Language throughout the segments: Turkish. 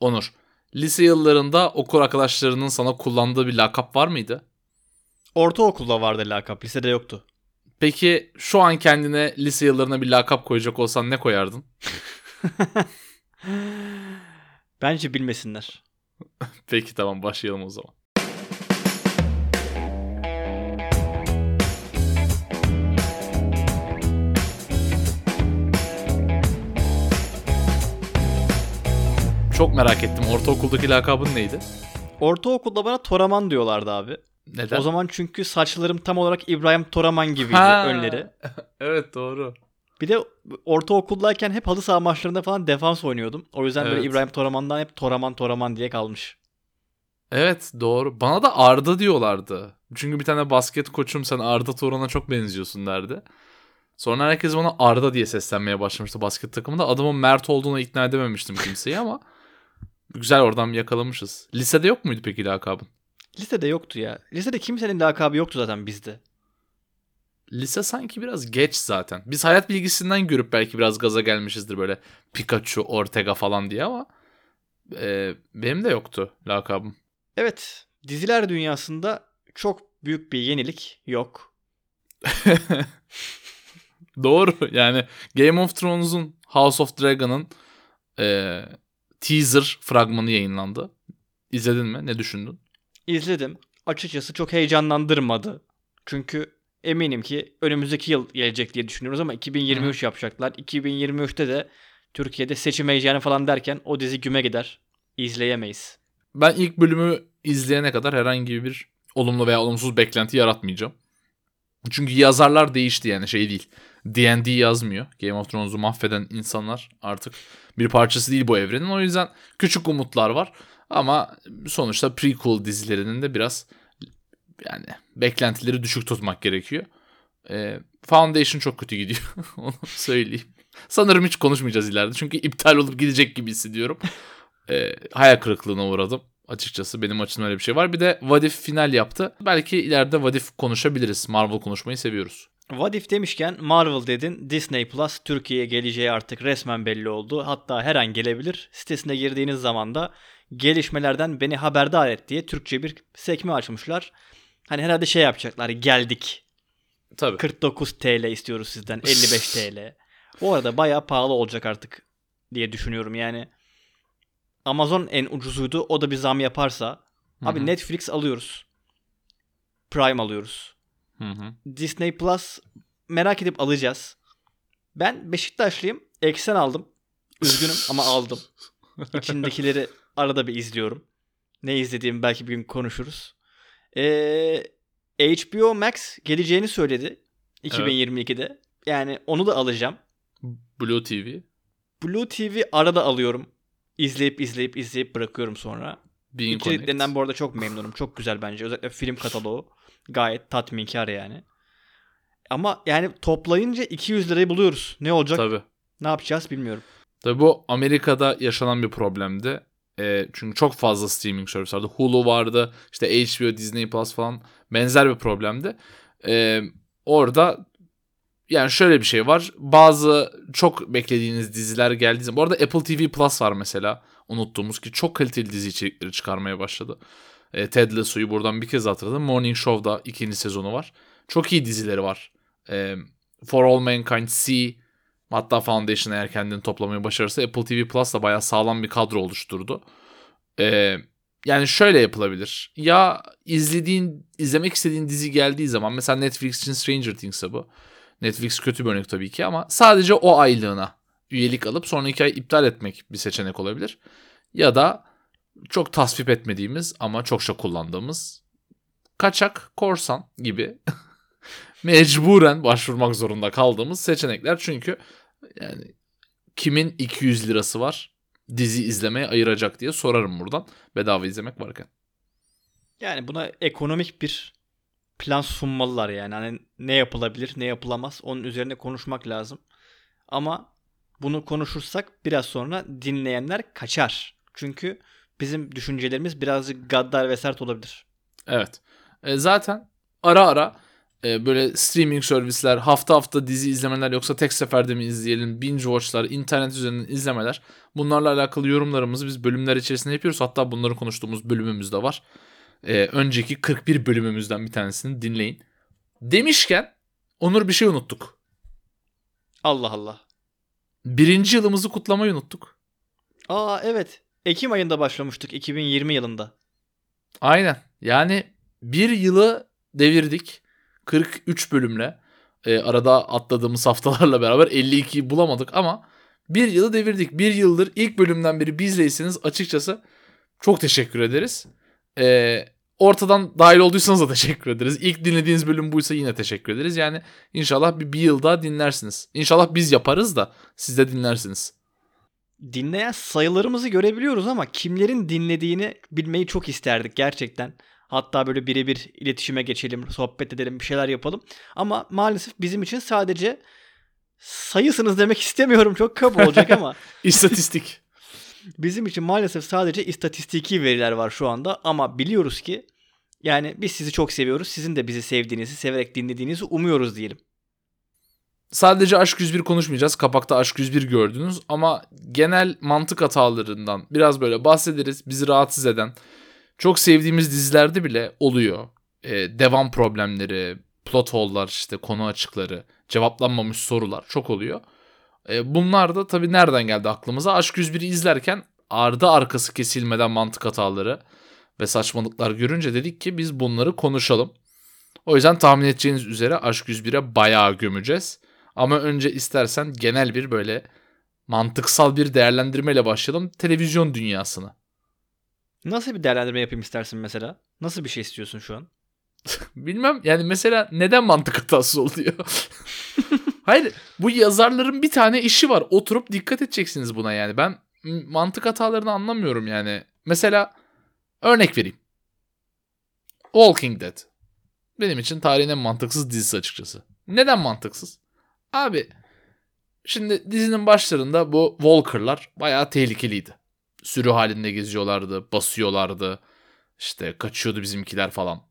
Onur, lise yıllarında okul arkadaşlarının sana kullandığı bir lakap var mıydı? Ortaokulda vardı lakap, lisede yoktu. Peki şu an kendine lise yıllarına bir lakap koyacak olsan ne koyardın? Bence bilmesinler. Peki tamam başlayalım o zaman. Çok merak ettim. Ortaokuldaki lakabın neydi? Ortaokulda bana Toraman diyorlardı abi. Neden? O zaman çünkü saçlarım tam olarak İbrahim Toraman gibiydi Ha. önleri. evet doğru. Bir de ortaokuldayken hep halı saha maçlarında falan defans oynuyordum. O yüzden böyle Evet. İbrahim Toraman'dan hep Toraman Toraman diye kalmış. Evet doğru. Bana da Arda diyorlardı. Çünkü bir tane basket koçum sen Arda Turan'a çok benziyorsun derdi. Sonra herkes bana Arda diye seslenmeye başlamıştı basket takımında. Adamın Mert olduğuna ikna edememiştim kimseyi ama güzel oradan yakalamışız. Lisede yok muydu peki lakabın? Lisede yoktu ya. Lisede kimsenin lakabı yoktu zaten bizde. Lise sanki biraz geç zaten. Biz hayat bilgisinden görüp belki biraz gaza gelmişizdir böyle Pikachu, Ortega falan diye ama e, benim de yoktu lakabım. Evet, diziler dünyasında çok büyük bir yenilik yok. Doğru yani Game of Thrones'un House of Dragon'ın e, teaser fragmanı yayınlandı. İzledin mi? Ne düşündün? İzledim. Açıkçası çok heyecanlandırmadı. Çünkü eminim ki önümüzdeki yıl gelecek diye düşünüyoruz ama 2023 yapacaklar. 2023'te de Türkiye'de seçim heyecanı falan derken o dizi güme gider. İzleyemeyiz. Ben ilk bölümü izleyene kadar herhangi bir olumlu veya olumsuz beklenti yaratmayacağım. Çünkü yazarlar değişti yani şey değil. D&D yazmıyor. Game of Thrones'u mahveden insanlar artık bir parçası değil bu evrenin. O yüzden küçük umutlar var. Ama sonuçta prequel dizilerinin de biraz yani beklentileri düşük tutmak gerekiyor. Ee, Foundation çok kötü gidiyor. Onu söyleyeyim. Sanırım hiç konuşmayacağız ileride. Çünkü iptal olup gidecek gibi hissediyorum. Ee, hayal kırıklığına uğradım. Açıkçası benim açımdan öyle bir şey var. Bir de What If final yaptı. Belki ileride What If konuşabiliriz. Marvel konuşmayı seviyoruz. What If demişken Marvel dedin. Disney Plus Türkiye'ye geleceği artık resmen belli oldu. Hatta her an gelebilir. Sitesine girdiğiniz zaman da gelişmelerden beni haberdar et diye Türkçe bir sekme açmışlar. Hani herhalde şey yapacaklar. Geldik. Tabii. 49 TL istiyoruz sizden. 55 TL. O arada bayağı pahalı olacak artık diye düşünüyorum yani. Amazon en ucuzuydu. O da bir zam yaparsa. Abi Hı hı. Netflix alıyoruz. Prime alıyoruz. Hı hı. Disney Plus merak edip alacağız. Ben Beşiktaşlıyım. Eksen aldım. Üzgünüm ama aldım. İçindekileri arada bir izliyorum. Ne izlediğimi belki bir gün konuşuruz. Ee, HBO Max geleceğini söyledi 2022'de. Yani onu da alacağım. Blue TV. Blue TV arada alıyorum. İzleyip izleyip izleyip bırakıyorum sonra. Being İçeriklerinden Connect. bu arada çok memnunum. Çok güzel bence. Özellikle film kataloğu. Gayet tatminkar yani. Ama yani toplayınca 200 lirayı buluyoruz. Ne olacak? Tabii. Ne yapacağız bilmiyorum. Tabii bu Amerika'da yaşanan bir problemdi. E, çünkü çok fazla streaming servis vardı. Hulu vardı. işte HBO, Disney Plus falan benzer bir problemdi. E, orada yani şöyle bir şey var. Bazı çok beklediğiniz diziler geldiği zaman. Bu arada Apple TV Plus var mesela. Unuttuğumuz ki çok kaliteli dizi içerikleri çıkarmaya başladı. E, Ted Lasso'yu buradan bir kez hatırladım. Morning Show'da ikinci sezonu var. Çok iyi dizileri var. E, For All Mankind, See, Hatta Foundation eğer kendini toplamayı başarırsa Apple TV Plus da bayağı sağlam bir kadro oluşturdu. Ee, yani şöyle yapılabilir. Ya izlediğin, izlemek istediğin dizi geldiği zaman mesela Netflix için Stranger Things'e bu. Netflix kötü bir örnek tabii ki ama sadece o aylığına üyelik alıp sonraki ay iptal etmek bir seçenek olabilir. Ya da çok tasvip etmediğimiz ama çokça kullandığımız kaçak korsan gibi mecburen başvurmak zorunda kaldığımız seçenekler. Çünkü yani kimin 200 lirası var dizi izlemeye ayıracak diye sorarım buradan. Bedava izlemek varken. Yani buna ekonomik bir plan sunmalılar yani. Hani ne yapılabilir, ne yapılamaz onun üzerine konuşmak lazım. Ama bunu konuşursak biraz sonra dinleyenler kaçar. Çünkü bizim düşüncelerimiz birazcık gaddar ve sert olabilir. Evet. E, zaten ara ara e, böyle streaming servisler, hafta hafta dizi izlemeler yoksa tek seferde mi izleyelim, binge watchlar, internet üzerinden izlemeler. Bunlarla alakalı yorumlarımızı biz bölümler içerisinde yapıyoruz. Hatta bunları konuştuğumuz bölümümüz de var. E, önceki 41 bölümümüzden bir tanesini dinleyin. Demişken Onur bir şey unuttuk. Allah Allah. Birinci yılımızı kutlamayı unuttuk. Aa evet. Ekim ayında başlamıştık 2020 yılında. Aynen. Yani bir yılı devirdik. 43 bölümle. E, arada atladığımız haftalarla beraber 52'yi bulamadık ama bir yılı devirdik. Bir yıldır ilk bölümden beri bizleyseniz açıkçası çok teşekkür ederiz. E, ortadan dahil olduysanız da teşekkür ederiz. İlk dinlediğiniz bölüm buysa yine teşekkür ederiz. Yani inşallah bir, bir yıl daha dinlersiniz. İnşallah biz yaparız da siz de dinlersiniz. Dinleyen sayılarımızı görebiliyoruz ama kimlerin dinlediğini bilmeyi çok isterdik gerçekten. Hatta böyle birebir iletişime geçelim, sohbet edelim, bir şeyler yapalım. Ama maalesef bizim için sadece sayısınız demek istemiyorum çok kaba olacak ama İstatistik. Bizim için maalesef sadece istatistiki veriler var şu anda ama biliyoruz ki yani biz sizi çok seviyoruz. Sizin de bizi sevdiğinizi, severek dinlediğinizi umuyoruz diyelim. Sadece Aşk 101 konuşmayacağız. Kapakta Aşk 101 gördünüz ama genel mantık hatalarından biraz böyle bahsederiz. Bizi rahatsız eden çok sevdiğimiz dizilerde bile oluyor. Ee, devam problemleri, plot hole'lar, işte konu açıkları, cevaplanmamış sorular çok oluyor. Ee, bunlar da tabii nereden geldi aklımıza? Aşk 101'i izlerken ardı arkası kesilmeden mantık hataları ve saçmalıklar görünce dedik ki biz bunları konuşalım. O yüzden tahmin edeceğiniz üzere Aşk 101'e bayağı gömeceğiz. Ama önce istersen genel bir böyle mantıksal bir değerlendirmeyle başlayalım televizyon dünyasını. Nasıl bir değerlendirme yapayım istersin mesela? Nasıl bir şey istiyorsun şu an? Bilmem yani mesela neden mantık hatası oluyor? Hayır bu yazarların bir tane işi var. Oturup dikkat edeceksiniz buna yani. Ben mantık hatalarını anlamıyorum yani. Mesela örnek vereyim. Walking Dead. Benim için tarihin en mantıksız dizisi açıkçası. Neden mantıksız? Abi şimdi dizinin başlarında bu Walker'lar bayağı tehlikeliydi. Sürü halinde geziyorlardı, basıyorlardı. İşte kaçıyordu bizimkiler falan.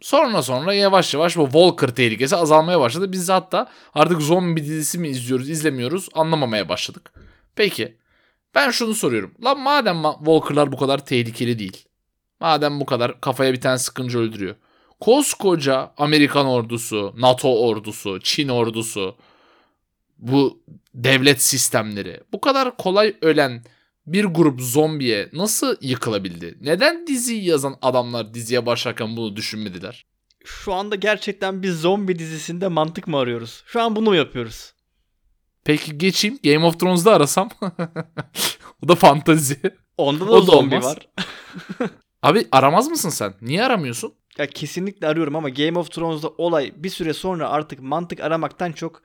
Sonra sonra yavaş yavaş bu Walker tehlikesi azalmaya başladı. Biz hatta artık zombi dizisi mi izliyoruz, izlemiyoruz anlamamaya başladık. Peki ben şunu soruyorum. Lan madem ma- Walker'lar bu kadar tehlikeli değil. Madem bu kadar kafaya bir tane sıkıntı öldürüyor. Koskoca Amerikan ordusu, NATO ordusu, Çin ordusu, bu devlet sistemleri bu kadar kolay ölen bir grup zombiye nasıl yıkılabildi? Neden diziyi yazan adamlar diziye başlarken bunu düşünmediler? Şu anda gerçekten bir zombi dizisinde mantık mı arıyoruz? Şu an bunu mu yapıyoruz? Peki geçeyim Game of Thrones'da arasam. o da fantazi. Onda da O da zombi olmaz. var. Abi aramaz mısın sen? Niye aramıyorsun? Ya kesinlikle arıyorum ama Game of Thrones'da olay bir süre sonra artık mantık aramaktan çok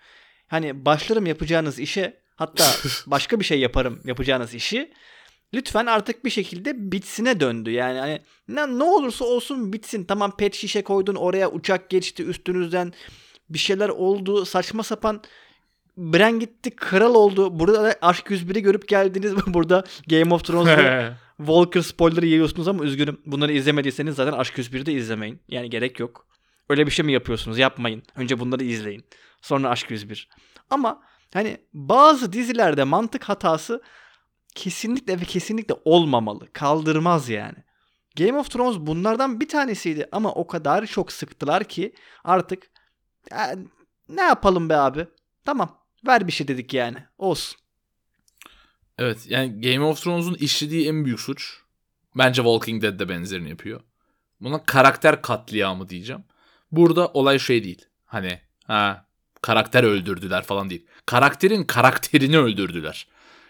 hani başlarım yapacağınız işe hatta başka bir şey yaparım yapacağınız işi lütfen artık bir şekilde bitsine döndü. Yani hani ne, ne olursa olsun bitsin. Tamam pet şişe koydun oraya uçak geçti üstünüzden bir şeyler oldu saçma sapan Bren gitti kral oldu. Burada da Aşk 101'i görüp geldiniz. Burada Game of Thrones'da Walker spoiler'ı yiyorsunuz ama üzgünüm. Bunları izlemediyseniz zaten Aşk 101'i de izlemeyin. Yani gerek yok. Öyle bir şey mi yapıyorsunuz? Yapmayın. Önce bunları izleyin. Sonra Aşk 101. Ama hani bazı dizilerde mantık hatası kesinlikle ve kesinlikle olmamalı. Kaldırmaz yani. Game of Thrones bunlardan bir tanesiydi ama o kadar çok sıktılar ki artık "Ya, ne yapalım be abi? Tamam. Ver bir şey dedik yani. Olsun. Evet yani Game of Thrones'un işlediği en büyük suç bence Walking Dead de benzerini yapıyor. Buna karakter katliamı diyeceğim. Burada olay şey değil. Hani ha karakter öldürdüler falan değil. Karakterin karakterini öldürdüler.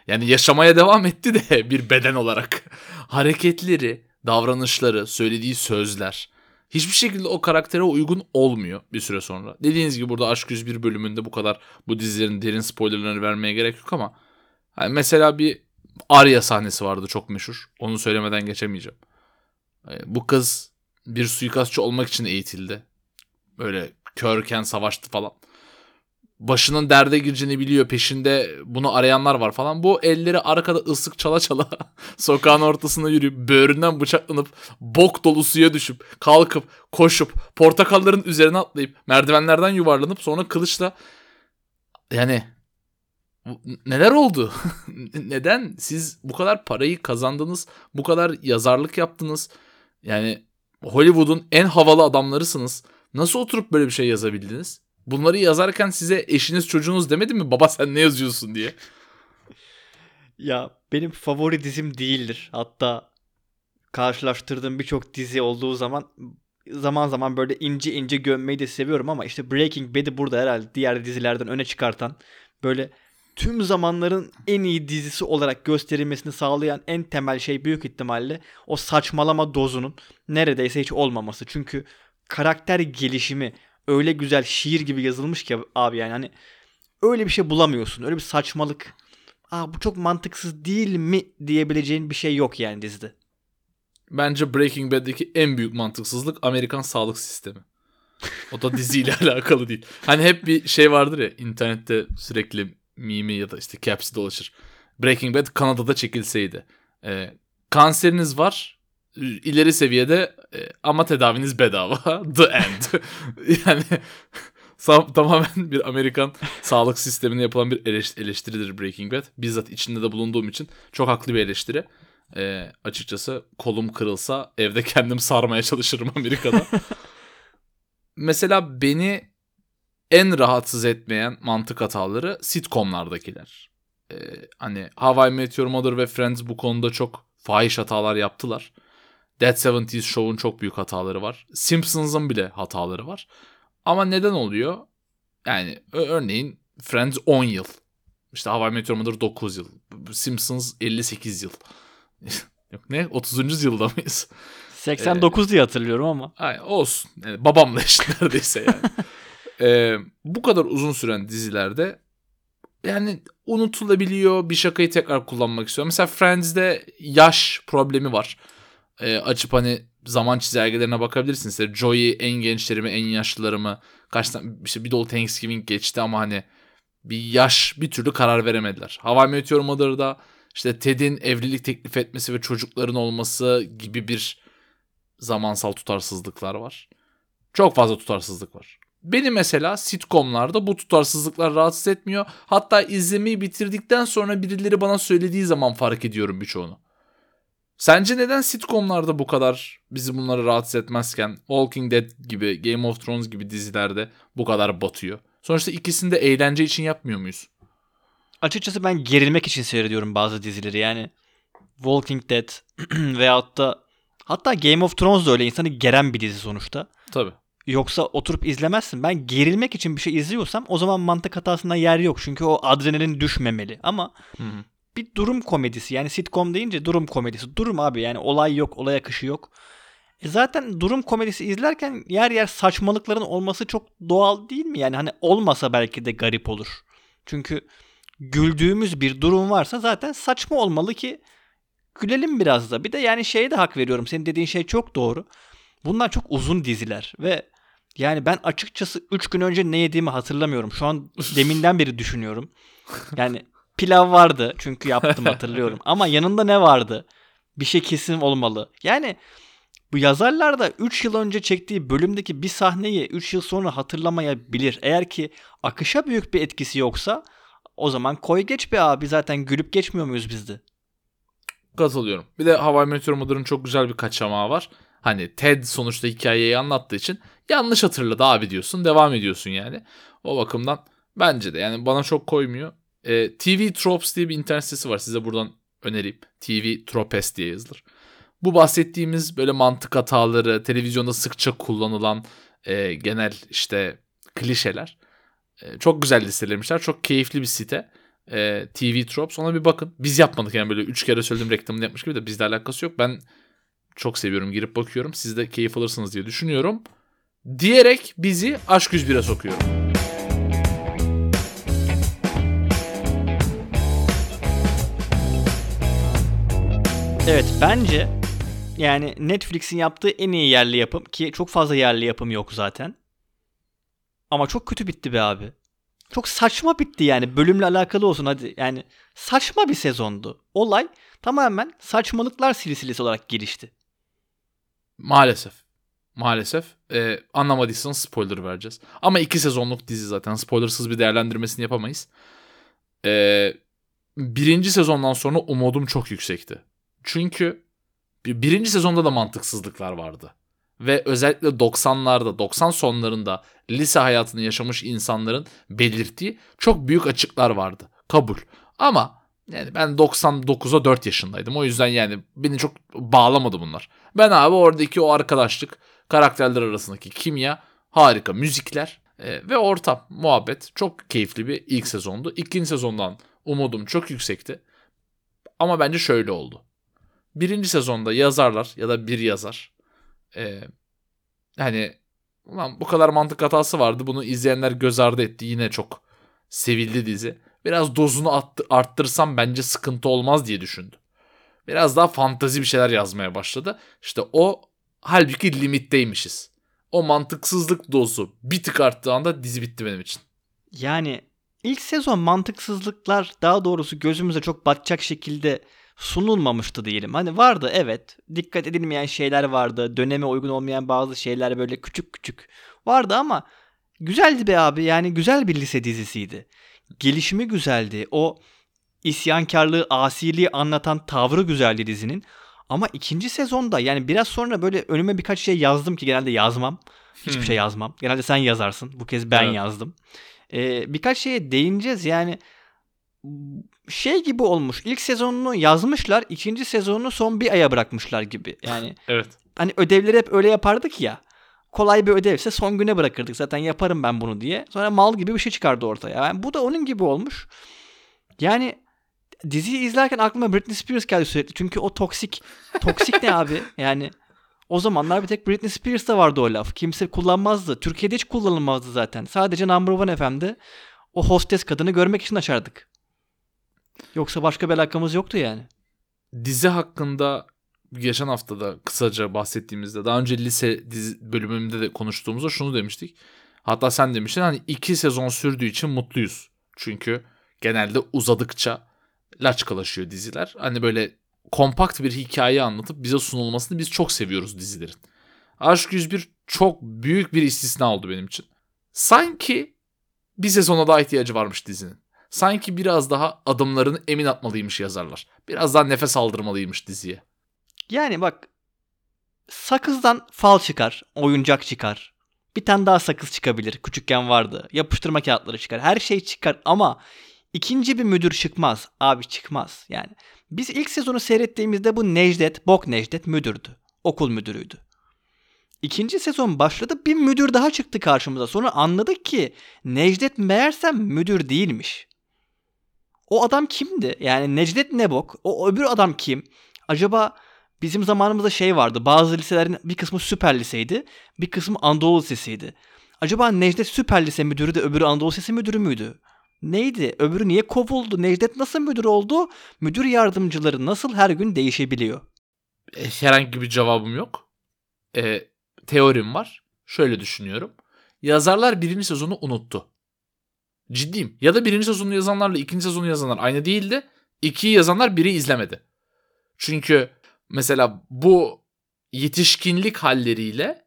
Yani yaşamaya devam etti de bir beden olarak. Hareketleri, davranışları, söylediği sözler hiçbir şekilde o karaktere uygun olmuyor bir süre sonra. Dediğiniz gibi burada Aşk 101 bölümünde bu kadar bu dizilerin derin spoilerlarını vermeye gerek yok ama hani mesela bir Arya sahnesi vardı çok meşhur. Onu söylemeden geçemeyeceğim. Ee, Bu kız bir suikastçı olmak için eğitildi. Böyle körken savaştı falan. Başının derde gireceğini biliyor. Peşinde bunu arayanlar var falan. Bu elleri arkada ıslık çala çala sokağın ortasına yürüyüp böğründen bıçaklanıp bok dolu suya düşüp kalkıp koşup portakalların üzerine atlayıp merdivenlerden yuvarlanıp sonra kılıçla yani neler oldu? Neden siz bu kadar parayı kazandınız? Bu kadar yazarlık yaptınız? Yani Hollywood'un en havalı adamlarısınız. Nasıl oturup böyle bir şey yazabildiniz? Bunları yazarken size eşiniz çocuğunuz demedi mi baba sen ne yazıyorsun diye? Ya benim favori dizim değildir. Hatta karşılaştırdığım birçok dizi olduğu zaman zaman zaman böyle ince ince gömmeyi de seviyorum ama işte Breaking Bad'i burada herhalde diğer dizilerden öne çıkartan böyle tüm zamanların en iyi dizisi olarak gösterilmesini sağlayan en temel şey büyük ihtimalle o saçmalama dozunun neredeyse hiç olmaması. Çünkü karakter gelişimi öyle güzel şiir gibi yazılmış ki abi yani hani öyle bir şey bulamıyorsun. Öyle bir saçmalık. Aa bu çok mantıksız değil mi diyebileceğin bir şey yok yani dizide. Bence Breaking Bad'deki en büyük mantıksızlık Amerikan sağlık sistemi. O da diziyle alakalı değil. Hani hep bir şey vardır ya internette sürekli mimi ya da işte caps'i dolaşır. Breaking Bad Kanada'da çekilseydi. Ee, kanseriniz var ileri seviyede e, ama tedaviniz bedava. The end. yani tamamen bir Amerikan sağlık sistemine yapılan bir eleştiridir Breaking Bad. Bizzat içinde de bulunduğum için çok haklı bir eleştiri. E, açıkçası kolum kırılsa evde kendim sarmaya çalışırım Amerika'da. Mesela beni en rahatsız etmeyen mantık hataları sitcomlardakiler. Ee, hani How I Met Your Mother ve Friends bu konuda çok fahiş hatalar yaptılar. Dead 70's Show'un çok büyük hataları var. Simpsons'ın bile hataları var. Ama neden oluyor? Yani örneğin Friends 10 yıl. İşte How I Met Your Mother 9 yıl. Simpsons 58 yıl. Yok ne? 30. yılda mıyız? 89 ee, diye hatırlıyorum ama. Ay, olsun. Yani babamla eşit neredeyse yani. ee, bu kadar uzun süren dizilerde yani unutulabiliyor. Bir şakayı tekrar kullanmak istiyor. Mesela Friends'de yaş problemi var e, açıp hani zaman çizelgelerine bakabilirsiniz. İşte Joey en gençleri mi en yaşlıları mı? Kaç tane işte bir dolu Thanksgiving geçti ama hani bir yaş bir türlü karar veremediler. Hava Meteor Mother'da işte Ted'in evlilik teklif etmesi ve çocukların olması gibi bir zamansal tutarsızlıklar var. Çok fazla tutarsızlık var. Beni mesela sitcomlarda bu tutarsızlıklar rahatsız etmiyor. Hatta izlemeyi bitirdikten sonra birileri bana söylediği zaman fark ediyorum birçoğunu. Sence neden sitcomlarda bu kadar bizi bunları rahatsız etmezken Walking Dead gibi Game of Thrones gibi dizilerde bu kadar batıyor? Sonuçta ikisini de eğlence için yapmıyor muyuz? Açıkçası ben gerilmek için seyrediyorum bazı dizileri yani. Walking Dead veyahut da hatta Game of Thrones da öyle insanı geren bir dizi sonuçta. Tabii. Yoksa oturup izlemezsin. Ben gerilmek için bir şey izliyorsam o zaman mantık hatasına yer yok. Çünkü o adrenalin düşmemeli. Ama hı hı bir durum komedisi. Yani sitcom deyince durum komedisi. Durum abi yani olay yok, olay akışı yok. E zaten durum komedisi izlerken yer yer saçmalıkların olması çok doğal değil mi? Yani hani olmasa belki de garip olur. Çünkü güldüğümüz bir durum varsa zaten saçma olmalı ki gülelim biraz da. Bir de yani şeye de hak veriyorum. Senin dediğin şey çok doğru. Bunlar çok uzun diziler ve yani ben açıkçası 3 gün önce ne yediğimi hatırlamıyorum. Şu an deminden beri düşünüyorum. Yani pilav vardı çünkü yaptım hatırlıyorum. Ama yanında ne vardı? Bir şey kesin olmalı. Yani bu yazarlar da 3 yıl önce çektiği bölümdeki bir sahneyi 3 yıl sonra hatırlamayabilir. Eğer ki akışa büyük bir etkisi yoksa o zaman koy geç be abi zaten gülüp geçmiyor muyuz biz de? Katılıyorum. Bir de Hawaii Meteor Mother'ın çok güzel bir kaçamağı var. Hani Ted sonuçta hikayeyi anlattığı için yanlış hatırladı abi diyorsun. Devam ediyorsun yani. O bakımdan bence de yani bana çok koymuyor. E, TV Tropes diye bir internet sitesi var. Size buradan önereyim. TV Tropes diye yazılır. Bu bahsettiğimiz böyle mantık hataları, televizyonda sıkça kullanılan e, genel işte klişeler. E, çok güzel listelemişler. Çok keyifli bir site. E, TV Tropes. Ona bir bakın. Biz yapmadık yani böyle üç kere söyledim reklamını yapmış gibi de bizle alakası yok. Ben çok seviyorum. Girip bakıyorum. Siz de keyif alırsınız diye düşünüyorum. Diyerek bizi Aşk 101'e sokuyorum. Evet bence yani Netflix'in yaptığı en iyi yerli yapım ki çok fazla yerli yapım yok zaten. Ama çok kötü bitti be abi. çok saçma bitti yani. Bölümle alakalı olsun hadi. Yani saçma bir sezondu. Olay tamamen saçmalıklar silsilesi olarak gelişti. Maalesef. Maalesef. Ee, anlamadıysanız spoiler vereceğiz. Ama iki sezonluk dizi zaten. Spoilersız bir değerlendirmesini yapamayız. Ee, birinci sezondan sonra umudum çok yüksekti. Çünkü birinci sezonda da mantıksızlıklar vardı. Ve özellikle 90'larda, 90 sonlarında lise hayatını yaşamış insanların belirttiği çok büyük açıklar vardı. Kabul. Ama yani ben 99'a 4 yaşındaydım. O yüzden yani beni çok bağlamadı bunlar. Ben abi oradaki o arkadaşlık, karakterler arasındaki kimya, harika müzikler e, ve ortam, muhabbet çok keyifli bir ilk sezondu. İkinci sezondan umudum çok yüksekti. Ama bence şöyle oldu. Birinci sezonda yazarlar ya da bir yazar e, hani ulan bu kadar mantık hatası vardı bunu izleyenler göz ardı etti yine çok sevildi dizi. Biraz dozunu attı, arttırsam bence sıkıntı olmaz diye düşündü. Biraz daha fantazi bir şeyler yazmaya başladı. İşte o halbuki limitteymişiz. O mantıksızlık dozu bir tık arttığı anda dizi bitti benim için. Yani ilk sezon mantıksızlıklar daha doğrusu gözümüze çok batacak şekilde sunulmamıştı diyelim. Hani vardı evet dikkat edilmeyen şeyler vardı. Döneme uygun olmayan bazı şeyler böyle küçük küçük vardı ama güzeldi be abi. Yani güzel bir lise dizisiydi. Gelişimi güzeldi. O isyankarlığı, asiliği anlatan tavrı güzeldi dizinin. Ama ikinci sezonda yani biraz sonra böyle önüme birkaç şey yazdım ki genelde yazmam. Hiçbir Hmm. şey yazmam. Genelde sen yazarsın. Bu kez ben Evet. yazdım. Ee, birkaç şeye değineceğiz. Yani şey gibi olmuş. İlk sezonunu yazmışlar. ikinci sezonunu son bir aya bırakmışlar gibi. Yani Evet. hani ödevleri hep öyle yapardık ya. Kolay bir ödevse son güne bırakırdık. Zaten yaparım ben bunu diye. Sonra mal gibi bir şey çıkardı ortaya. Yani bu da onun gibi olmuş. Yani diziyi izlerken aklıma Britney Spears geldi sürekli. Çünkü o toksik. Toksik ne abi? Yani o zamanlar bir tek Britney Spears'ta vardı o laf. Kimse kullanmazdı. Türkiye'de hiç kullanılmazdı zaten. Sadece Number One FM'de o hostes kadını görmek için açardık. Yoksa başka bir alakamız yoktu yani. Dizi hakkında geçen haftada kısaca bahsettiğimizde daha önce lise dizi bölümünde de konuştuğumuzda şunu demiştik. Hatta sen demiştin hani iki sezon sürdüğü için mutluyuz. Çünkü genelde uzadıkça laçkalaşıyor diziler. Hani böyle kompakt bir hikaye anlatıp bize sunulmasını biz çok seviyoruz dizilerin. Aşk 101 çok büyük bir istisna oldu benim için. Sanki bir sezona daha ihtiyacı varmış dizinin. Sanki biraz daha adımlarını emin atmalıymış yazarlar. Biraz daha nefes aldırmalıymış diziye. Yani bak sakızdan fal çıkar, oyuncak çıkar. Bir tane daha sakız çıkabilir. Küçükken vardı. Yapıştırma kağıtları çıkar. Her şey çıkar ama ikinci bir müdür çıkmaz. Abi çıkmaz. Yani biz ilk sezonu seyrettiğimizde bu Necdet, Bok Necdet müdürdü. Okul müdürüydü. İkinci sezon başladı bir müdür daha çıktı karşımıza. Sonra anladık ki Necdet meğersem müdür değilmiş. O adam kimdi? Yani Necdet ne bok? O öbür adam kim? Acaba bizim zamanımızda şey vardı. Bazı liselerin bir kısmı süper liseydi. Bir kısmı Anadolu Lisesi'ydi. Acaba Necdet süper lise müdürü de öbürü Anadolu Lisesi müdürü müydü? Neydi? Öbürü niye kovuldu? Necdet nasıl müdür oldu? Müdür yardımcıları nasıl her gün değişebiliyor? E, herhangi bir cevabım yok. E, teorim var. Şöyle düşünüyorum. Yazarlar birinci sezonu unuttu. Ciddiyim. Ya da birinci sezonu yazanlarla ikinci sezonu yazanlar aynı değildi. İkiyi yazanlar biri izlemedi. Çünkü mesela bu yetişkinlik halleriyle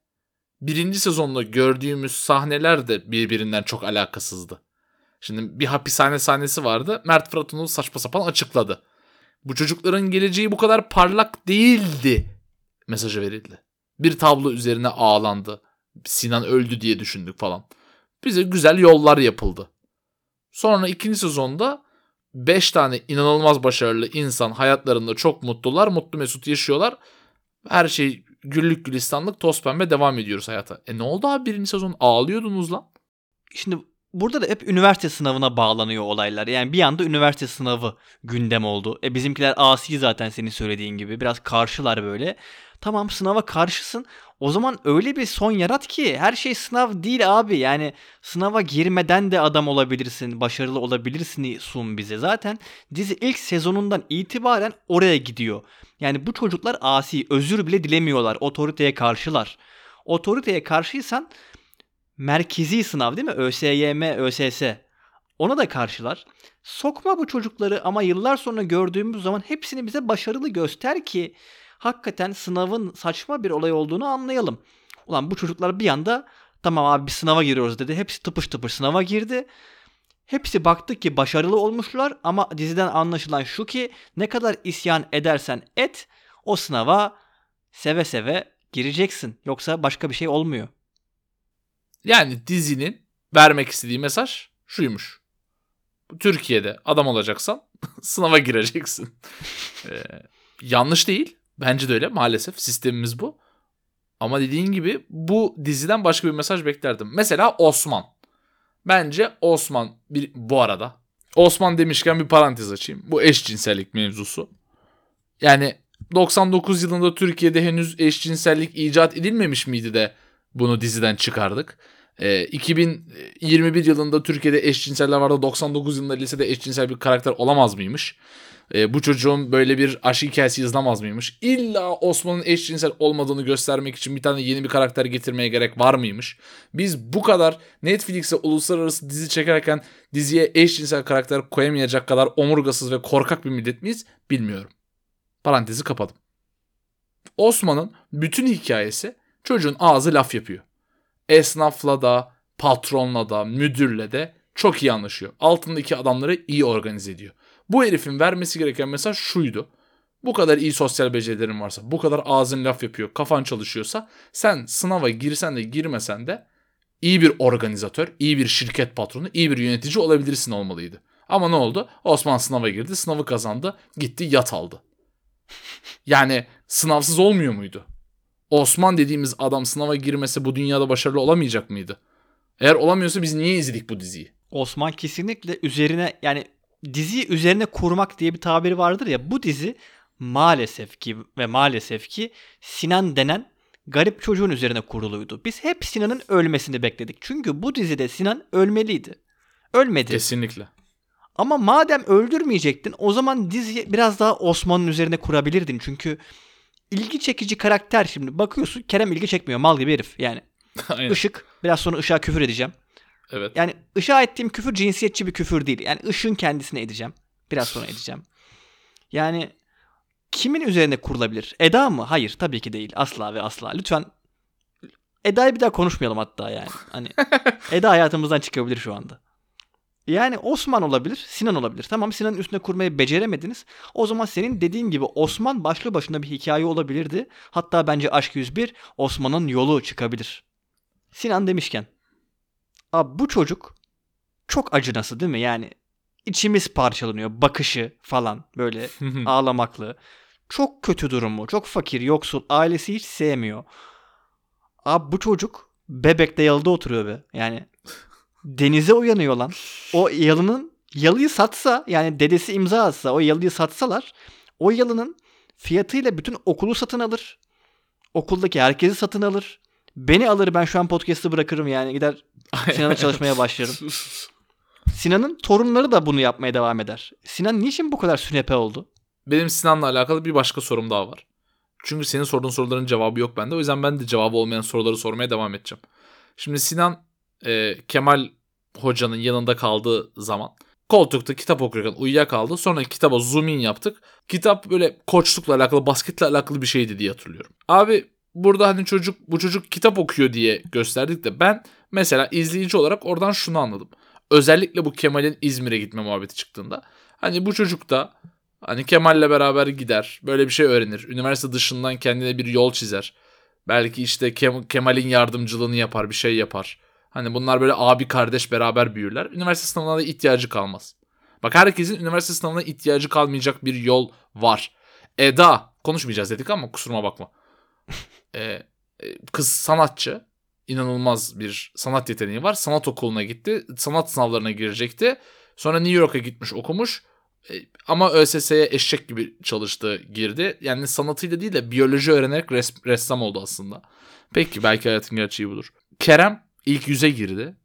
birinci sezonda gördüğümüz sahneler de birbirinden çok alakasızdı. Şimdi bir hapishane sahnesi vardı. Mert Fırat onu saçma sapan açıkladı. Bu çocukların geleceği bu kadar parlak değildi mesajı verildi. Bir tablo üzerine ağlandı. Sinan öldü diye düşündük falan. Bize güzel yollar yapıldı. Sonra ikinci sezonda 5 tane inanılmaz başarılı insan hayatlarında çok mutlular. Mutlu mesut yaşıyorlar. Her şey güllük gülistanlık toz pembe devam ediyoruz hayata. E ne oldu abi birinci sezon ağlıyordunuz lan. Şimdi burada da hep üniversite sınavına bağlanıyor olaylar. Yani bir anda üniversite sınavı gündem oldu. E bizimkiler asi zaten senin söylediğin gibi. Biraz karşılar böyle. Tamam sınava karşısın. O zaman öyle bir son yarat ki her şey sınav değil abi. Yani sınava girmeden de adam olabilirsin, başarılı olabilirsin sun bize. Zaten dizi ilk sezonundan itibaren oraya gidiyor. Yani bu çocuklar asi, özür bile dilemiyorlar. Otoriteye karşılar. Otoriteye karşıysan merkezi sınav değil mi? ÖSYM, ÖSS. Ona da karşılar. Sokma bu çocukları ama yıllar sonra gördüğümüz zaman hepsini bize başarılı göster ki hakikaten sınavın saçma bir olay olduğunu anlayalım. Ulan bu çocuklar bir anda tamam abi bir sınava giriyoruz dedi. Hepsi tıpış tıpış sınava girdi. Hepsi baktık ki başarılı olmuşlar ama diziden anlaşılan şu ki ne kadar isyan edersen et o sınava seve seve gireceksin. Yoksa başka bir şey olmuyor. Yani dizinin vermek istediği mesaj şuymuş. Türkiye'de adam olacaksan sınava gireceksin. ee, yanlış değil. Bence de öyle maalesef sistemimiz bu. Ama dediğin gibi bu diziden başka bir mesaj beklerdim. Mesela Osman. Bence Osman bir bu arada. Osman demişken bir parantez açayım. Bu eşcinsellik mevzusu. Yani 99 yılında Türkiye'de henüz eşcinsellik icat edilmemiş miydi de bunu diziden çıkardık. E, 2021 yılında Türkiye'de eşcinseller vardı. 99 yılında lisede eşcinsel bir karakter olamaz mıymış? E, bu çocuğun böyle bir aşk hikayesi yazılamaz mıymış? İlla Osman'ın eşcinsel olmadığını göstermek için bir tane yeni bir karakter getirmeye gerek var mıymış? Biz bu kadar Netflix'e uluslararası dizi çekerken diziye eşcinsel karakter koyamayacak kadar omurgasız ve korkak bir millet miyiz? Bilmiyorum. Parantezi kapadım. Osman'ın bütün hikayesi çocuğun ağzı laf yapıyor. Esnafla da, patronla da, müdürle de çok iyi anlaşıyor. Altındaki adamları iyi organize ediyor. Bu herifin vermesi gereken mesaj şuydu. Bu kadar iyi sosyal becerilerin varsa, bu kadar ağzın laf yapıyor, kafan çalışıyorsa sen sınava girsen de girmesen de iyi bir organizatör, iyi bir şirket patronu, iyi bir yönetici olabilirsin olmalıydı. Ama ne oldu? Osman sınava girdi, sınavı kazandı, gitti yat aldı. Yani sınavsız olmuyor muydu? Osman dediğimiz adam sınava girmese bu dünyada başarılı olamayacak mıydı? Eğer olamıyorsa biz niye izledik bu diziyi? Osman kesinlikle üzerine yani diziyi üzerine kurmak diye bir tabiri vardır ya bu dizi maalesef ki ve maalesef ki Sinan denen garip çocuğun üzerine kuruluydu. Biz hep Sinan'ın ölmesini bekledik. Çünkü bu dizide Sinan ölmeliydi. Ölmedi. Kesinlikle. Ama madem öldürmeyecektin o zaman diziyi biraz daha Osman'ın üzerine kurabilirdin. Çünkü ilgi çekici karakter şimdi bakıyorsun Kerem ilgi çekmiyor mal gibi herif yani. Aynen. Işık biraz sonra ışığa küfür edeceğim. Evet. Yani ışığa ettiğim küfür cinsiyetçi bir küfür değil. Yani ışığın kendisine edeceğim. Biraz sonra edeceğim. Yani kimin üzerine kurulabilir? Eda mı? Hayır tabii ki değil. Asla ve asla. Lütfen Eda'yı bir daha konuşmayalım hatta yani. Hani Eda hayatımızdan çıkabilir şu anda. Yani Osman olabilir, Sinan olabilir. Tamam Sinan'ın üstüne kurmayı beceremediniz. O zaman senin dediğin gibi Osman başlı başına bir hikaye olabilirdi. Hatta bence Aşk 101 Osman'ın yolu çıkabilir. Sinan demişken. Abi bu çocuk çok acınası değil mi? Yani içimiz parçalanıyor. Bakışı falan böyle ağlamaklı. Çok kötü durumu. Çok fakir, yoksul. Ailesi hiç sevmiyor. Abi bu çocuk bebekte yalıda oturuyor be. Yani denize uyanıyor lan. O yalının yalıyı satsa yani dedesi imza atsa o yalıyı satsalar o yalının fiyatıyla bütün okulu satın alır. Okuldaki herkesi satın alır. Beni alır ben şu an podcast'ı bırakırım yani gider Sinan'a çalışmaya başlarım. Sinan'ın torunları da bunu yapmaya devam eder. Sinan niçin bu kadar sünepe oldu? Benim Sinan'la alakalı bir başka sorum daha var. Çünkü senin sorduğun soruların cevabı yok bende. O yüzden ben de cevabı olmayan soruları sormaya devam edeceğim. Şimdi Sinan e, Kemal hocanın yanında kaldığı zaman koltukta kitap okurken uyuyakaldı. Sonra kitaba zoom in yaptık. Kitap böyle koçlukla alakalı, basketle alakalı bir şeydi diye hatırlıyorum. Abi burada hani çocuk bu çocuk kitap okuyor diye gösterdik de ben mesela izleyici olarak oradan şunu anladım. Özellikle bu Kemal'in İzmir'e gitme muhabbeti çıktığında hani bu çocuk da hani Kemal'le beraber gider, böyle bir şey öğrenir. Üniversite dışından kendine bir yol çizer. Belki işte Kem- Kemal'in yardımcılığını yapar, bir şey yapar. Hani bunlar böyle abi kardeş beraber büyürler. Üniversite sınavına da ihtiyacı kalmaz. Bak herkesin üniversite sınavına ihtiyacı kalmayacak bir yol var. Eda konuşmayacağız dedik ama kusuruma bakma. Ee, e, kız sanatçı. inanılmaz bir sanat yeteneği var. Sanat okuluna gitti. Sanat sınavlarına girecekti. Sonra New York'a gitmiş okumuş. E, ama ÖSS'ye eşek gibi çalıştı girdi. Yani sanatıyla değil de biyoloji öğrenerek res- ressam oldu aslında. Peki belki hayatın gerçeği budur. Kerem ilk yüze girdi.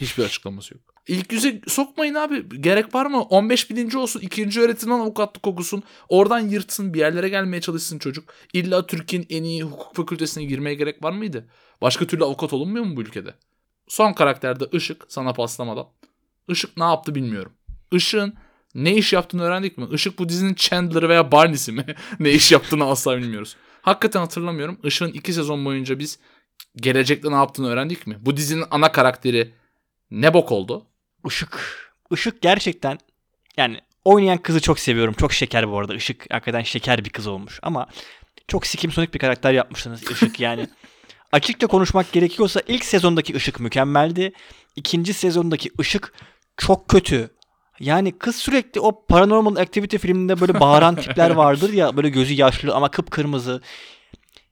Hiçbir açıklaması yok. İlk yüze sokmayın abi. Gerek var mı? 15 bininci olsun. ikinci öğretimden avukatlık okusun. Oradan yırtsın. Bir yerlere gelmeye çalışsın çocuk. İlla Türkiye'nin en iyi hukuk fakültesine girmeye gerek var mıydı? Başka türlü avukat olunmuyor mu bu ülkede? Son karakterde Işık sana paslamadan. Işık ne yaptı bilmiyorum. Işık'ın ne iş yaptığını öğrendik mi? Işık bu dizinin Chandler'ı veya Barney'si mi? ne iş yaptığını asla bilmiyoruz. Hakikaten hatırlamıyorum. Işık'ın iki sezon boyunca biz gelecekte ne yaptığını öğrendik mi? Bu dizinin ana karakteri ne bok oldu? Işık. Işık gerçekten yani oynayan kızı çok seviyorum. Çok şeker bu arada. Işık hakikaten şeker bir kız olmuş. Ama çok sikim sonik bir karakter yapmışsınız Işık yani. Açıkça konuşmak gerekiyorsa ilk sezondaki Işık mükemmeldi. İkinci sezondaki Işık çok kötü. Yani kız sürekli o Paranormal Activity filminde böyle bağıran tipler vardır ya böyle gözü yaşlı ama kıpkırmızı.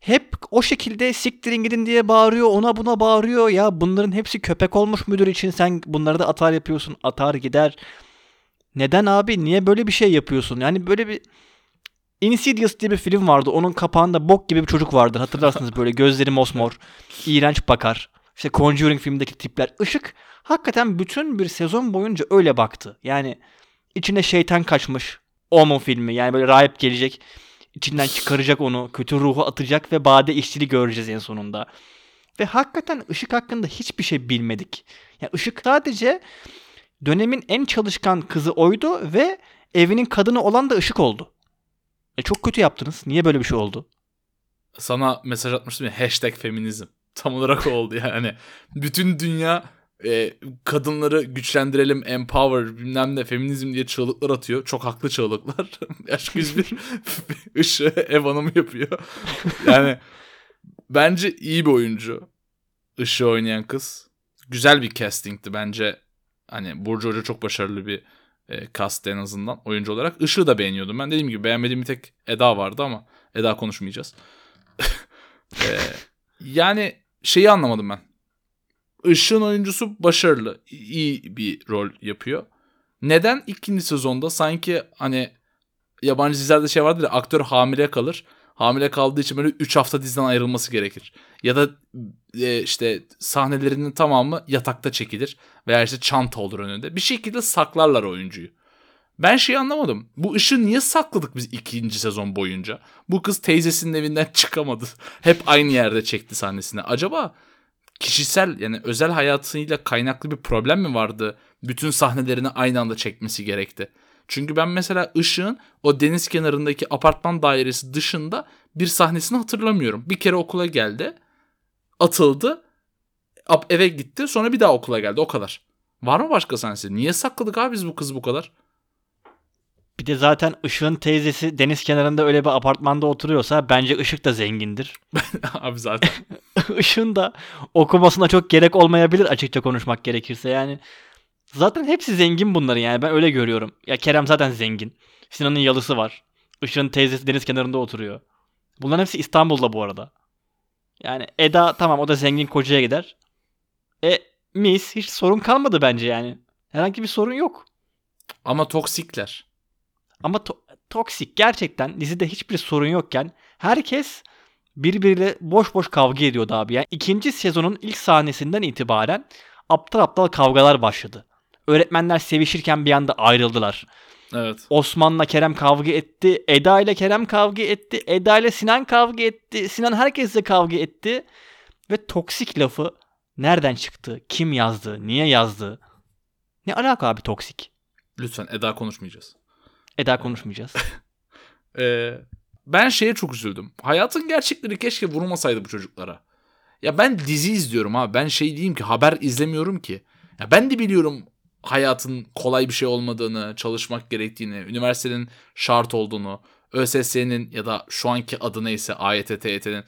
Hep o şekilde siktirin gidin diye bağırıyor ona buna bağırıyor. Ya bunların hepsi köpek olmuş müdür için sen bunları da atar yapıyorsun atar gider. Neden abi niye böyle bir şey yapıyorsun? Yani böyle bir Insidious diye bir film vardı. Onun kapağında bok gibi bir çocuk vardır. Hatırlarsınız böyle gözleri mosmor. iğrenç bakar. İşte Conjuring filmdeki tipler. Işık hakikaten bütün bir sezon boyunca öyle baktı. Yani içine şeytan kaçmış. Omen filmi. Yani böyle rahip gelecek. İçinden çıkaracak onu. Kötü ruhu atacak ve bade işçili göreceğiz en sonunda. Ve hakikaten ışık hakkında hiçbir şey bilmedik. Yani ışık sadece dönemin en çalışkan kızı oydu ve evinin kadını olan da ışık oldu. E çok kötü yaptınız. Niye böyle bir şey oldu? Sana mesaj atmıştım ya hashtag feminizm. Tam olarak oldu yani. Bütün dünya e, kadınları güçlendirelim, empower bilmem ne feminizm diye çığlıklar atıyor. Çok haklı çığlıklar. Aşk 101 ışığı ev hanımı yapıyor. Yani bence iyi bir oyuncu. Işığı oynayan kız. Güzel bir castingti bence. Hani Burcu Hoca çok başarılı bir e, cast en azından oyuncu olarak. Işığı da beğeniyordum. Ben dediğim gibi beğenmediğim bir tek Eda vardı ama Eda konuşmayacağız. e, yani şeyi anlamadım ben. Işığın oyuncusu başarılı. iyi bir rol yapıyor. Neden ikinci sezonda sanki hani yabancı dizilerde şey vardır ya aktör hamile kalır. Hamile kaldığı için böyle 3 hafta diziden ayrılması gerekir. Ya da e, işte sahnelerinin tamamı yatakta çekilir. Veya işte çanta olur önünde. Bir şekilde saklarlar oyuncuyu. Ben şeyi anlamadım. Bu ışığı niye sakladık biz ikinci sezon boyunca? Bu kız teyzesinin evinden çıkamadı. Hep aynı yerde çekti sahnesini. Acaba kişisel yani özel hayatıyla kaynaklı bir problem mi vardı? Bütün sahnelerini aynı anda çekmesi gerekti. Çünkü ben mesela Işık'ın o deniz kenarındaki apartman dairesi dışında bir sahnesini hatırlamıyorum. Bir kere okula geldi. Atıldı. Eve gitti. Sonra bir daha okula geldi. O kadar. Var mı başka sahnesi? Niye sakladık abi biz bu kızı bu kadar? Bir de zaten Işık'ın teyzesi deniz kenarında öyle bir apartmanda oturuyorsa bence Işık da zengindir. Abi zaten. Işık'ın da okumasına çok gerek olmayabilir açıkça konuşmak gerekirse. Yani zaten hepsi zengin bunların yani ben öyle görüyorum. Ya Kerem zaten zengin. Sinan'ın yalısı var. Işık'ın teyzesi deniz kenarında oturuyor. Bunların hepsi İstanbul'da bu arada. Yani Eda tamam o da zengin kocaya gider. E Mis hiç sorun kalmadı bence yani. Herhangi bir sorun yok. Ama toksikler. Ama to- toksik gerçekten dizide hiçbir sorun yokken herkes birbiriyle boş boş kavga ediyordu abi. Yani ikinci sezonun ilk sahnesinden itibaren aptal aptal kavgalar başladı. Öğretmenler sevişirken bir anda ayrıldılar. Evet. Osman'la Kerem kavga etti. Eda ile Kerem kavga etti. Eda ile Sinan kavga etti. Sinan herkesle kavga etti. Ve toksik lafı nereden çıktı? Kim yazdı? Niye yazdı? Ne alaka abi toksik? Lütfen Eda konuşmayacağız. Eda konuşmayacağız. Ee, ben şeye çok üzüldüm. Hayatın gerçekleri keşke vurmasaydı bu çocuklara. Ya ben dizi izliyorum abi. Ben şey diyeyim ki haber izlemiyorum ki. Ya ben de biliyorum hayatın kolay bir şey olmadığını, çalışmak gerektiğini, üniversitenin şart olduğunu, ÖSS'nin ya da şu anki adı neyse AYT, TYT'nin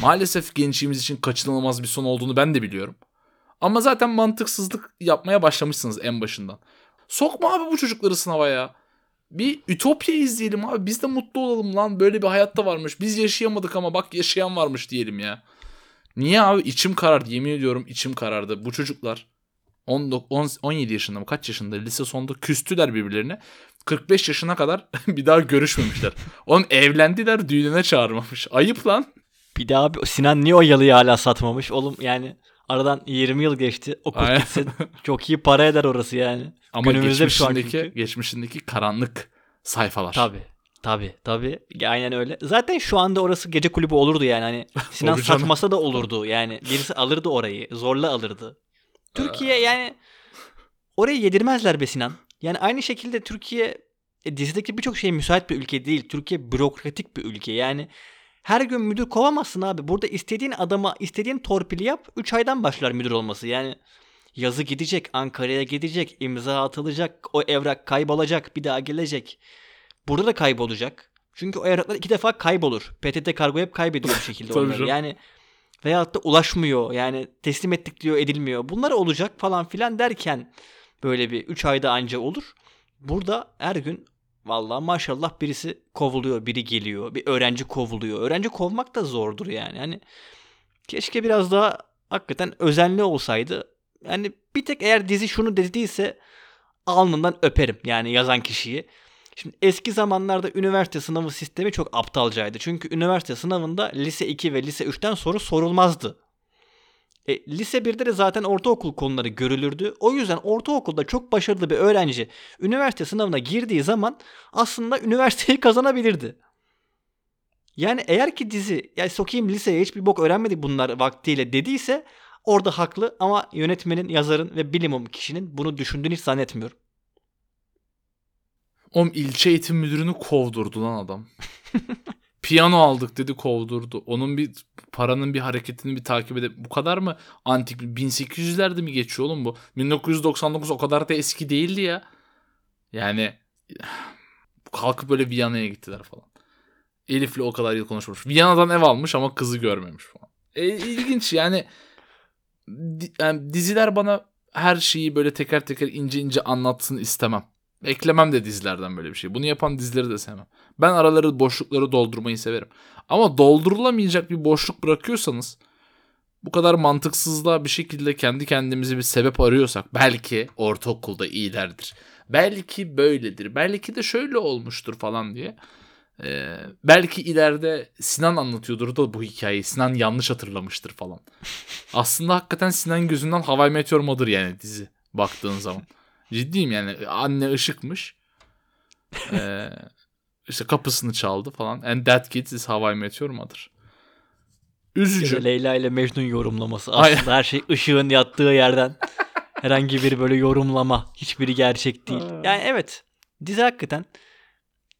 maalesef gençliğimiz için kaçınılmaz bir son olduğunu ben de biliyorum. Ama zaten mantıksızlık yapmaya başlamışsınız en başından. Sokma abi bu çocukları sınava ya. Bir Ütopya izleyelim abi. Biz de mutlu olalım lan. Böyle bir hayatta varmış. Biz yaşayamadık ama bak yaşayan varmış diyelim ya. Niye abi? içim karardı. Yemin ediyorum içim karardı. Bu çocuklar 19, 17 yaşında mı kaç yaşında lise sonunda küstüler birbirlerine. 45 yaşına kadar bir daha görüşmemişler. Oğlum evlendiler düğününe çağırmamış. Ayıp lan. Bir daha Sinan niye o yalıyı hala satmamış? Oğlum yani aradan 20 yıl geçti. Okul Aynen. gitsin. Çok iyi para eder orası yani. Ama Günümüzde geçmişindeki, geçmişindeki karanlık sayfalar. Tabii. Tabii tabii. Aynen öyle. Zaten şu anda orası gece kulübü olurdu yani. Hani Sinan satmasa da olurdu. Yani birisi alırdı orayı. Zorla alırdı. Türkiye yani oraya yedirmezler be Sinan. Yani aynı şekilde Türkiye e, dizideki birçok şeye müsait bir ülke değil. Türkiye bürokratik bir ülke. Yani her gün müdür kovamazsın abi. Burada istediğin adama istediğin torpili yap. 3 aydan başlar müdür olması. Yani yazı gidecek, Ankara'ya gidecek, imza atılacak, o evrak kaybolacak, bir daha gelecek. Burada da kaybolacak. Çünkü o evraklar iki defa kaybolur. PTT kargo hep kaybediyor bir şekilde onları. canım. Yani veyahut da ulaşmıyor. Yani teslim ettik diyor edilmiyor. Bunlar olacak falan filan derken böyle bir 3 ayda anca olur. Burada her gün vallahi maşallah birisi kovuluyor, biri geliyor. Bir öğrenci kovuluyor. Öğrenci kovmak da zordur yani. Hani keşke biraz daha hakikaten özenli olsaydı. Yani bir tek eğer dizi şunu dediyse alnından öperim yani yazan kişiyi. Şimdi eski zamanlarda üniversite sınavı sistemi çok aptalcaydı. Çünkü üniversite sınavında lise 2 ve lise 3'ten soru sorulmazdı. E, lise 1'de de zaten ortaokul konuları görülürdü. O yüzden ortaokulda çok başarılı bir öğrenci üniversite sınavına girdiği zaman aslında üniversiteyi kazanabilirdi. Yani eğer ki dizi ya sokayım liseye hiçbir bok öğrenmedik bunlar vaktiyle dediyse orada haklı ama yönetmenin, yazarın ve bilimum kişinin bunu düşündüğünü hiç zannetmiyorum. Oğlum ilçe eğitim müdürünü kovdurdu lan adam. Piyano aldık dedi kovdurdu. Onun bir paranın bir hareketini bir takip edip bu kadar mı antik 1800'lerde mi geçiyor oğlum bu? 1999 o kadar da eski değildi ya. Yani kalkıp böyle Viyana'ya gittiler falan. Elif'le o kadar yıl konuşmuş. Viyana'dan ev almış ama kızı görmemiş falan. E, ilginç yani, yani diziler bana her şeyi böyle teker teker ince ince anlatsın istemem. Eklemem de dizilerden böyle bir şey. Bunu yapan dizileri de sevmem. Ben araları boşlukları doldurmayı severim. Ama doldurulamayacak bir boşluk bırakıyorsanız bu kadar mantıksızlığa bir şekilde kendi kendimize bir sebep arıyorsak belki ortaokulda iyilerdir. Belki böyledir. Belki de şöyle olmuştur falan diye. Ee, belki ileride Sinan anlatıyordur da bu hikayeyi. Sinan yanlış hatırlamıştır falan. Aslında hakikaten Sinan gözünden Hawaii Meteor Mother yani dizi baktığın zaman. Ciddiyim yani. Anne ışıkmış. Ee, işte kapısını çaldı falan. And that kid is Hawaii Meteor Mother. Ya Üzücü. da Leyla ile Mecnun yorumlaması. Aynen. Aslında her şey ışığın yattığı yerden. Herhangi bir böyle yorumlama. Hiçbiri gerçek değil. Yani evet. Dizi hakikaten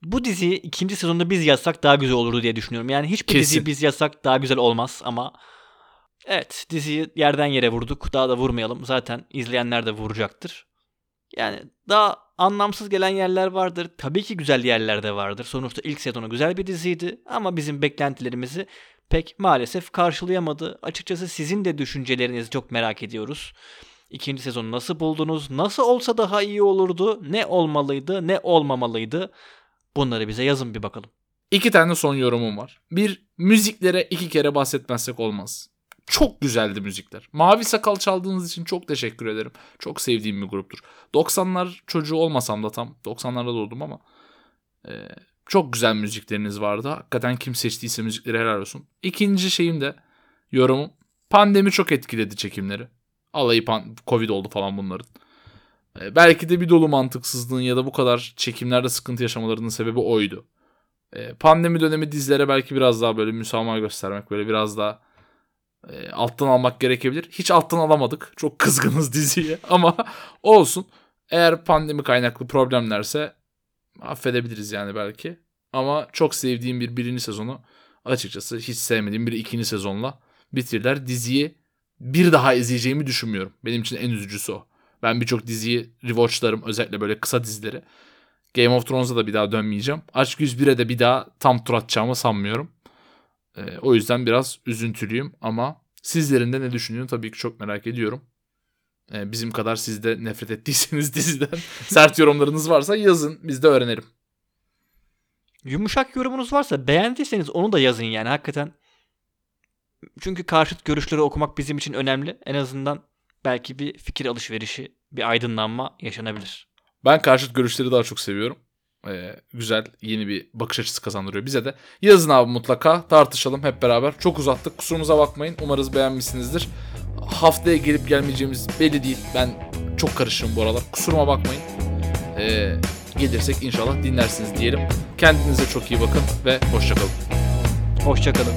bu diziyi ikinci sezonda biz yazsak daha güzel olurdu diye düşünüyorum. Yani hiçbir Kesin. diziyi biz yazsak daha güzel olmaz ama evet diziyi yerden yere vurduk. Daha da vurmayalım. Zaten izleyenler de vuracaktır. Yani daha anlamsız gelen yerler vardır. Tabii ki güzel yerler de vardır. Sonuçta ilk sezonu güzel bir diziydi ama bizim beklentilerimizi pek maalesef karşılayamadı. Açıkçası sizin de düşüncelerinizi çok merak ediyoruz. İkinci sezonu nasıl buldunuz? Nasıl olsa daha iyi olurdu? Ne olmalıydı? Ne olmamalıydı? Bunları bize yazın bir bakalım. İki tane son yorumum var. Bir, müziklere iki kere bahsetmezsek olmaz. Çok güzeldi müzikler. Mavi Sakal çaldığınız için çok teşekkür ederim. Çok sevdiğim bir gruptur. 90'lar çocuğu olmasam da tam 90'larda doğdum ama e, çok güzel müzikleriniz vardı. Hakikaten kim seçtiyse müzikleri helal olsun. İkinci şeyim de yorumum. Pandemi çok etkiledi çekimleri. Alayı pan- Covid oldu falan bunların. E, belki de bir dolu mantıksızlığın ya da bu kadar çekimlerde sıkıntı yaşamalarının sebebi oydu. E, pandemi dönemi dizilere belki biraz daha böyle müsamaha göstermek, böyle biraz daha e, alttan almak gerekebilir. Hiç alttan alamadık. Çok kızgınız diziye ama olsun. Eğer pandemi kaynaklı problemlerse affedebiliriz yani belki. Ama çok sevdiğim bir birinci sezonu açıkçası hiç sevmediğim bir ikinci sezonla bitirdiler. Diziyi bir daha izleyeceğimi düşünmüyorum. Benim için en üzücüsü o. Ben birçok diziyi rewatchlarım özellikle böyle kısa dizileri. Game of Thrones'a da bir daha dönmeyeceğim. Aşk 101'e de bir daha tam tur atacağımı sanmıyorum. Ee, o yüzden biraz üzüntülüyüm ama sizlerin de ne düşündüğünü tabii ki çok merak ediyorum. Ee, bizim kadar siz de nefret ettiyseniz diziden sert yorumlarınız varsa yazın biz de öğrenelim. Yumuşak yorumunuz varsa beğendiyseniz onu da yazın yani hakikaten. Çünkü karşıt görüşleri okumak bizim için önemli. En azından belki bir fikir alışverişi, bir aydınlanma yaşanabilir. Ben karşıt görüşleri daha çok seviyorum. Ee, güzel yeni bir bakış açısı kazandırıyor bize de. Yazın abi mutlaka tartışalım hep beraber. Çok uzattık kusurumuza bakmayın. Umarız beğenmişsinizdir. Haftaya gelip gelmeyeceğimiz belli değil. Ben çok karışığım bu aralar. Kusuruma bakmayın. Ee, gelirsek inşallah dinlersiniz diyelim. Kendinize çok iyi bakın ve hoşçakalın. Hoşçakalın.